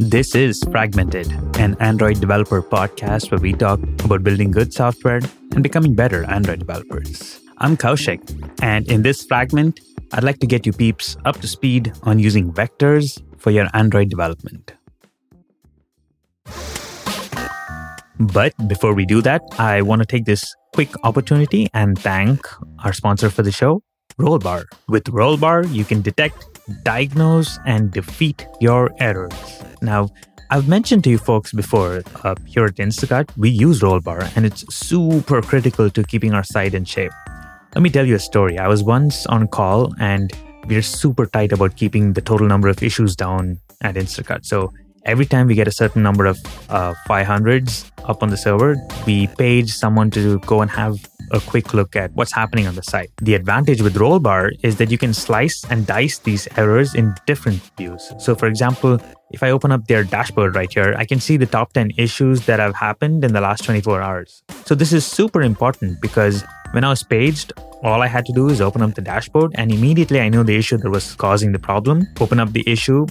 This is Fragmented, an Android developer podcast where we talk about building good software and becoming better Android developers. I'm Kaushik, and in this fragment, I'd like to get you peeps up to speed on using vectors for your Android development. But before we do that, I want to take this quick opportunity and thank our sponsor for the show, Rollbar. With Rollbar, you can detect, diagnose, and defeat your errors. Now, I've mentioned to you folks before uh, here at Instacart, we use Rollbar and it's super critical to keeping our site in shape. Let me tell you a story. I was once on call and we're super tight about keeping the total number of issues down at Instacart. So every time we get a certain number of uh, 500s up on the server, we page someone to go and have a quick look at what's happening on the site. The advantage with Rollbar is that you can slice and dice these errors in different views. So, for example, if I open up their dashboard right here, I can see the top 10 issues that have happened in the last 24 hours. So, this is super important because when I was paged, all I had to do is open up the dashboard and immediately I knew the issue that was causing the problem. Open up the issue,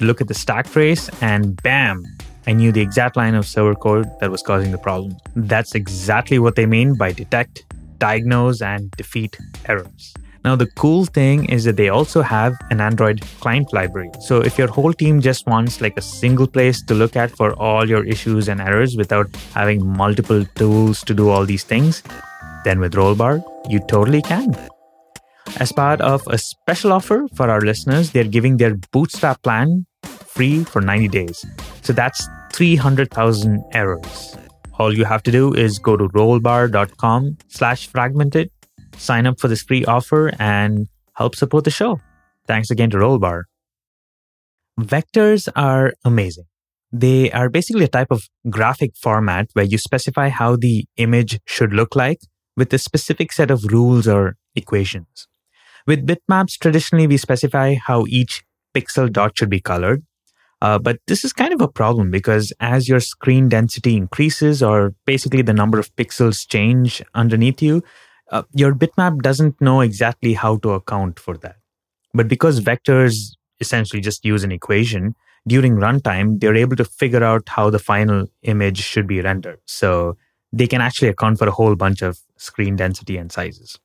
look at the stack trace, and bam, I knew the exact line of server code that was causing the problem. That's exactly what they mean by detect, diagnose, and defeat errors. Now, the cool thing is that they also have an Android client library. So, if your whole team just wants like a single place to look at for all your issues and errors without having multiple tools to do all these things, then with Rollbar, you totally can. As part of a special offer for our listeners, they're giving their Bootstrap plan free for 90 days. So that's 300,000 errors. All you have to do is go to rollbar.com slash fragmented, sign up for this free offer, and help support the show. Thanks again to Rollbar. Vectors are amazing. They are basically a type of graphic format where you specify how the image should look like with a specific set of rules or equations. With bitmaps, traditionally we specify how each pixel dot should be colored. Uh, but this is kind of a problem because as your screen density increases, or basically the number of pixels change underneath you, uh, your bitmap doesn't know exactly how to account for that. But because vectors essentially just use an equation, during runtime, they're able to figure out how the final image should be rendered. So they can actually account for a whole bunch of screen density and sizes.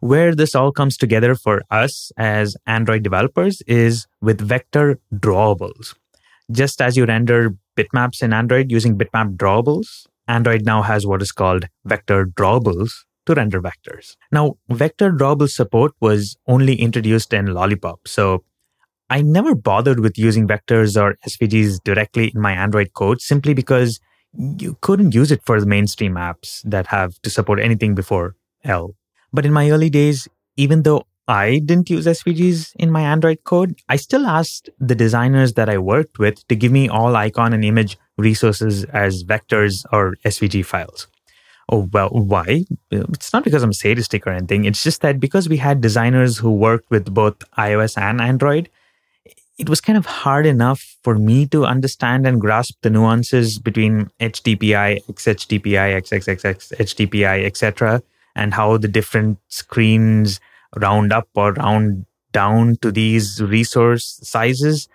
Where this all comes together for us as Android developers is with vector drawables. Just as you render bitmaps in Android using bitmap drawables, Android now has what is called vector drawables to render vectors. Now, vector drawable support was only introduced in Lollipop, so I never bothered with using vectors or SVGs directly in my Android code simply because you couldn't use it for the mainstream apps that have to support anything before L. But in my early days, even though I didn't use SVGs in my Android code, I still asked the designers that I worked with to give me all icon and image resources as vectors or SVG files. Oh, well, why? It's not because I'm sadistic or anything. It's just that because we had designers who worked with both iOS and Android, it was kind of hard enough for me to understand and grasp the nuances between HDPI, XHDPI, XXXX, HDPI, etc., and how the different screens round up or round down to these resource sizes.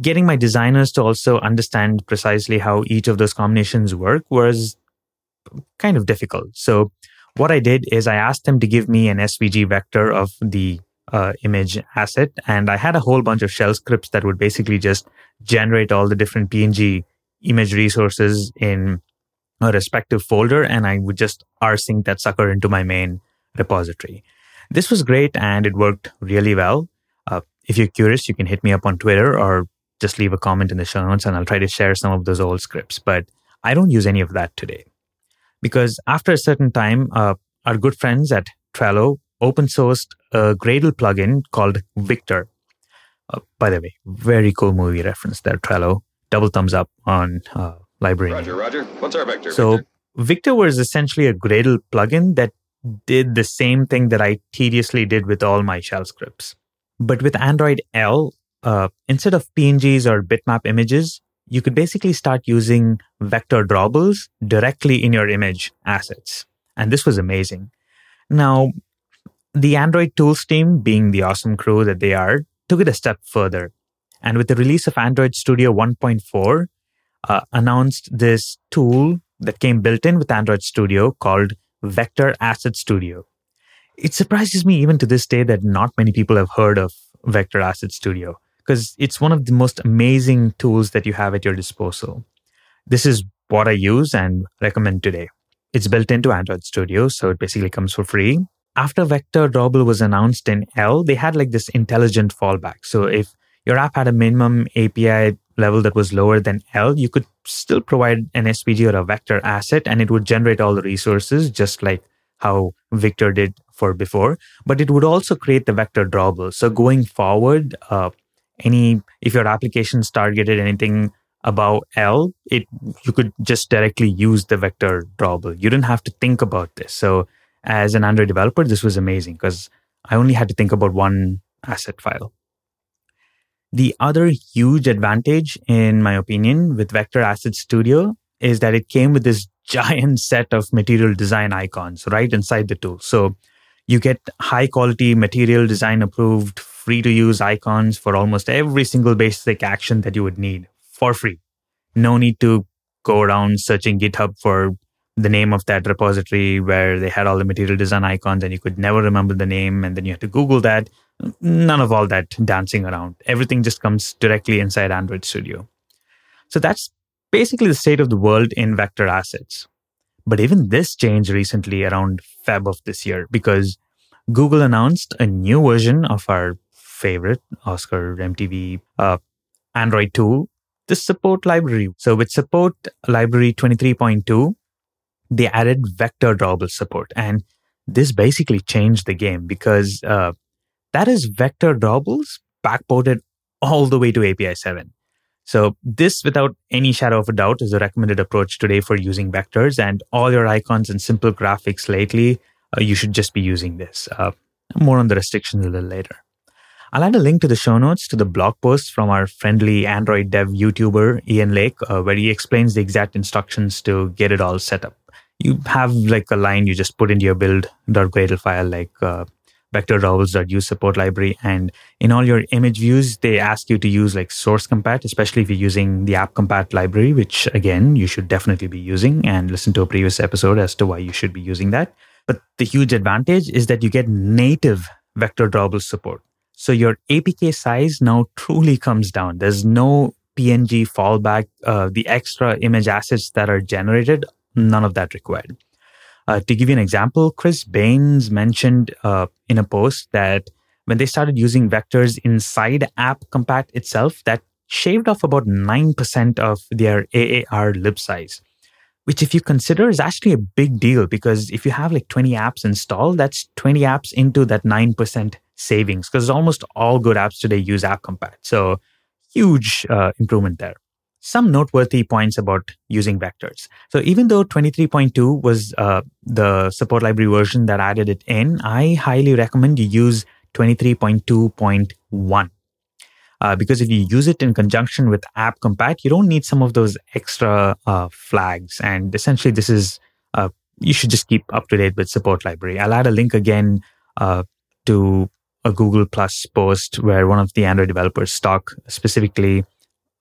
Getting my designers to also understand precisely how each of those combinations work was kind of difficult. So, what I did is I asked them to give me an SVG vector of the uh, image asset. And I had a whole bunch of shell scripts that would basically just generate all the different PNG image resources in a respective folder. And I would just rsync that sucker into my main repository. This was great and it worked really well. Uh, if you're curious, you can hit me up on Twitter or just leave a comment in the show notes and I'll try to share some of those old scripts. But I don't use any of that today because after a certain time, uh, our good friends at Trello open sourced a Gradle plugin called Victor. Uh, by the way, very cool movie reference there, Trello. Double thumbs up on uh, library. Roger, Roger. What's our Victor? So Victor? Victor was essentially a Gradle plugin that did the same thing that I tediously did with all my shell scripts. But with Android L, uh, instead of PNGs or bitmap images, you could basically start using vector drawables directly in your image assets. And this was amazing. Now, the Android tools team, being the awesome crew that they are, took it a step further. And with the release of Android Studio 1.4, uh, announced this tool that came built in with Android Studio called Vector Asset Studio. It surprises me even to this day that not many people have heard of Vector Asset Studio because it's one of the most amazing tools that you have at your disposal. This is what I use and recommend today. It's built into Android Studio, so it basically comes for free. After Vector Drawable was announced in L, they had like this intelligent fallback. So if your app had a minimum API level that was lower than L, you could still provide an SVG or a vector asset and it would generate all the resources just like how Victor did for before. But it would also create the vector drawable. So going forward, uh, any if your applications targeted anything above L, it you could just directly use the vector drawable. You didn't have to think about this. So as an Android developer, this was amazing because I only had to think about one asset file. The other huge advantage, in my opinion, with Vector Asset Studio is that it came with this giant set of material design icons right inside the tool. So you get high quality material design approved, free to use icons for almost every single basic action that you would need for free. No need to go around searching GitHub for the name of that repository where they had all the material design icons and you could never remember the name and then you had to Google that. None of all that dancing around. Everything just comes directly inside Android Studio. So that's basically the state of the world in vector assets. But even this changed recently around Feb of this year because Google announced a new version of our favorite Oscar MTV uh, Android tool, the support library. So with support library 23.2, they added vector drawable support. And this basically changed the game because uh, that is vector drawables backported all the way to API 7. So this, without any shadow of a doubt, is a recommended approach today for using vectors and all your icons and simple graphics lately. Uh, you should just be using this. Uh, more on the restrictions a little later. I'll add a link to the show notes to the blog post from our friendly Android dev YouTuber, Ian Lake, uh, where he explains the exact instructions to get it all set up. You have like a line you just put into your build.gradle file, like uh, vector use support library. And in all your image views, they ask you to use like source compat, especially if you're using the app compat library, which again, you should definitely be using and listen to a previous episode as to why you should be using that. But the huge advantage is that you get native vector drawable support. So your APK size now truly comes down. There's no PNG fallback, uh, the extra image assets that are generated, none of that required. Uh, to give you an example, Chris Banes mentioned uh, in a post that when they started using vectors inside app compat itself, that shaved off about 9% of their AAR lib size, which if you consider is actually a big deal because if you have like 20 apps installed, that's 20 apps into that 9% savings because almost all good apps today use app compat. So huge uh, improvement there some noteworthy points about using vectors. So even though 23.2 was uh, the support library version that added it in, I highly recommend you use 23.2.1. Uh, because if you use it in conjunction with app compat, you don't need some of those extra uh, flags. And essentially, this is uh, you should just keep up to date with support library. I'll add a link again uh, to a Google Plus post where one of the Android developers talk specifically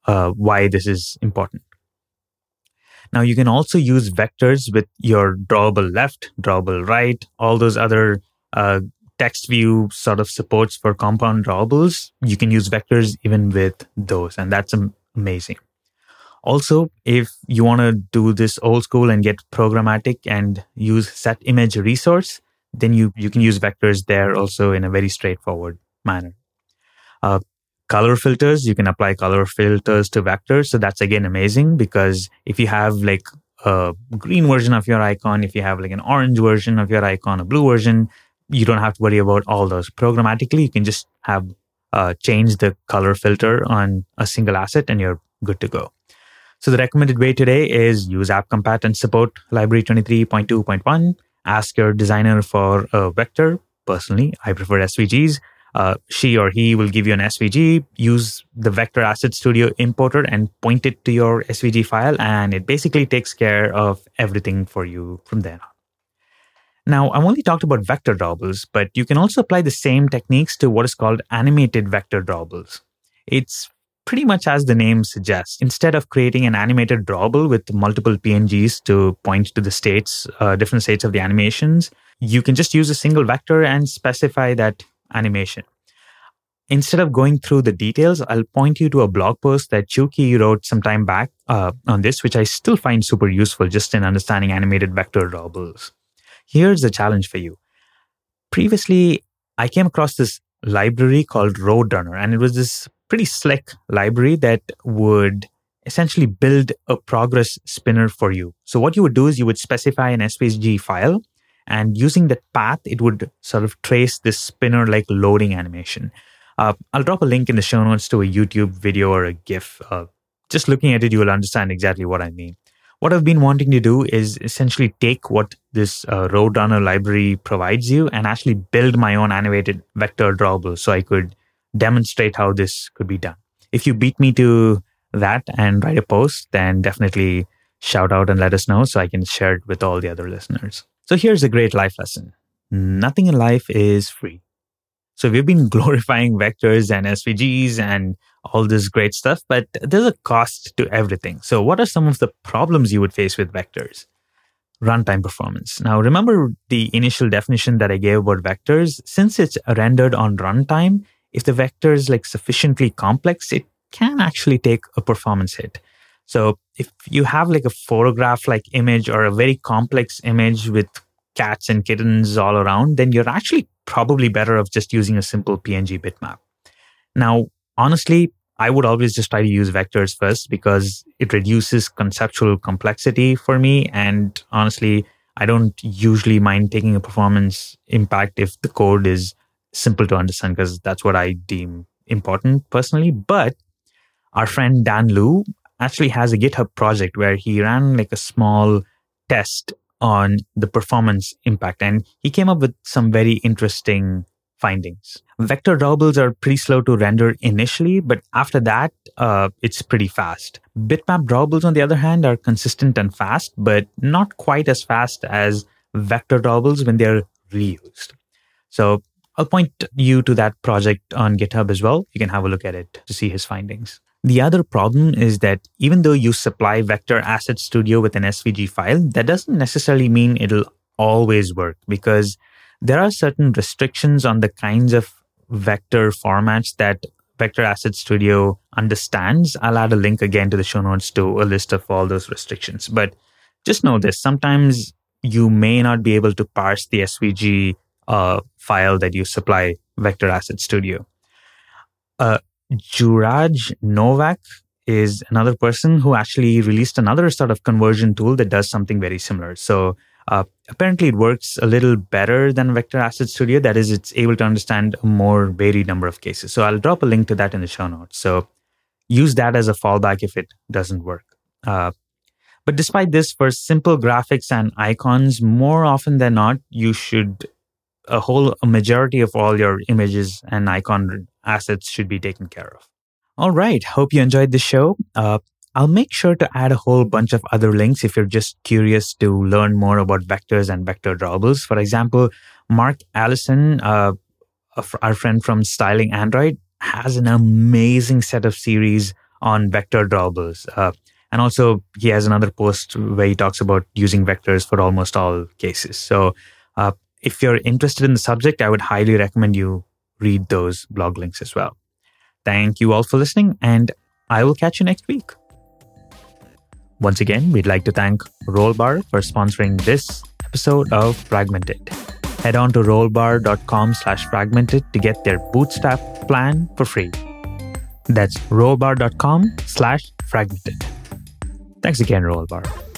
uh, why this is important. Now you can also use vectors with your drawable left, drawable right, all those other uh, text view sort of supports for compound drawables. You can use vectors even with those, and that's amazing. Also, if you want to do this old school and get programmatic and use set image resource, then you, you can use vectors there also in a very straightforward manner. Uh, color filters. You can apply color filters to vectors. So that's again amazing because if you have like a green version of your icon, if you have like an orange version of your icon, a blue version, you don't have to worry about all those. Programmatically, you can just have uh, change the color filter on a single asset and you're good to go. So the recommended way today is use app compat and support library 23.2.1. Ask your designer for a vector. Personally, I prefer SVGs uh, she or he will give you an SVG, use the Vector Asset Studio importer and point it to your SVG file, and it basically takes care of everything for you from there on. Now, I've only talked about vector drawables, but you can also apply the same techniques to what is called animated vector drawables. It's pretty much as the name suggests. Instead of creating an animated drawable with multiple PNGs to point to the states, uh, different states of the animations, you can just use a single vector and specify that animation. Instead of going through the details, I'll point you to a blog post that Chiu-Ki wrote some time back uh, on this, which I still find super useful just in understanding animated vector drawables. Here's the challenge for you. Previously, I came across this library called Roadrunner, and it was this pretty slick library that would essentially build a progress spinner for you. So what you would do is you would specify an SVG file and using that path, it would sort of trace this spinner like loading animation. Uh, I'll drop a link in the show notes to a YouTube video or a GIF. Uh, just looking at it, you will understand exactly what I mean. What I've been wanting to do is essentially take what this uh, Roadrunner library provides you and actually build my own animated vector drawable so I could demonstrate how this could be done. If you beat me to that and write a post, then definitely shout out and let us know so I can share it with all the other listeners. So here's a great life lesson. Nothing in life is free. So we've been glorifying vectors and SVGs and all this great stuff, but there's a cost to everything. So what are some of the problems you would face with vectors? Runtime performance. Now remember the initial definition that I gave about vectors. Since it's rendered on runtime, if the vector is like sufficiently complex, it can actually take a performance hit. So if you have like a photograph like image or a very complex image with cats and kittens all around, then you're actually probably better off just using a simple PNG bitmap. Now, honestly, I would always just try to use vectors first because it reduces conceptual complexity for me. And honestly, I don't usually mind taking a performance impact if the code is simple to understand because that's what I deem important personally. But our friend Dan Lew actually has a GitHub project where he ran like a small test on the performance impact. And he came up with some very interesting findings. Vector drawables are pretty slow to render initially, but after that, uh, it's pretty fast. Bitmap drawables, on the other hand, are consistent and fast, but not quite as fast as vector drawables when they're reused. So I'll point you to that project on GitHub as well. You can have a look at it to see his findings. The other problem is that even though you supply Vector Asset Studio with an SVG file, that doesn't necessarily mean it'll always work because there are certain restrictions on the kinds of vector formats that Vector Asset Studio understands. I'll add a link again to the show notes to a list of all those restrictions. But just know this sometimes you may not be able to parse the SVG uh, file that you supply Vector Asset Studio. Uh, Juraj Novak is another person who actually released another sort of conversion tool that does something very similar. So uh, apparently it works a little better than Vector Asset Studio. That is, it's able to understand a more varied number of cases. So I'll drop a link to that in the show notes. So use that as a fallback if it doesn't work. Uh, but despite this, for simple graphics and icons, more often than not, you should a whole a majority of all your images and icon assets should be taken care of. All right. Hope you enjoyed the show. Uh, I'll make sure to add a whole bunch of other links if you're just curious to learn more about vectors and vector drawables. For example, Mark Allison, uh, our friend from Styling Android, has an amazing set of series on vector drawables. Uh, and also, he has another post where he talks about using vectors for almost all cases. So, uh, if you're interested in the subject, I would highly recommend you read those blog links as well. Thank you all for listening, and I will catch you next week. Once again, we'd like to thank Rollbar for sponsoring this episode of Fragmented. Head on to rollbar.com slash fragmented to get their bootstrap plan for free. That's rollbar.com slash fragmented. Thanks again, Rollbar.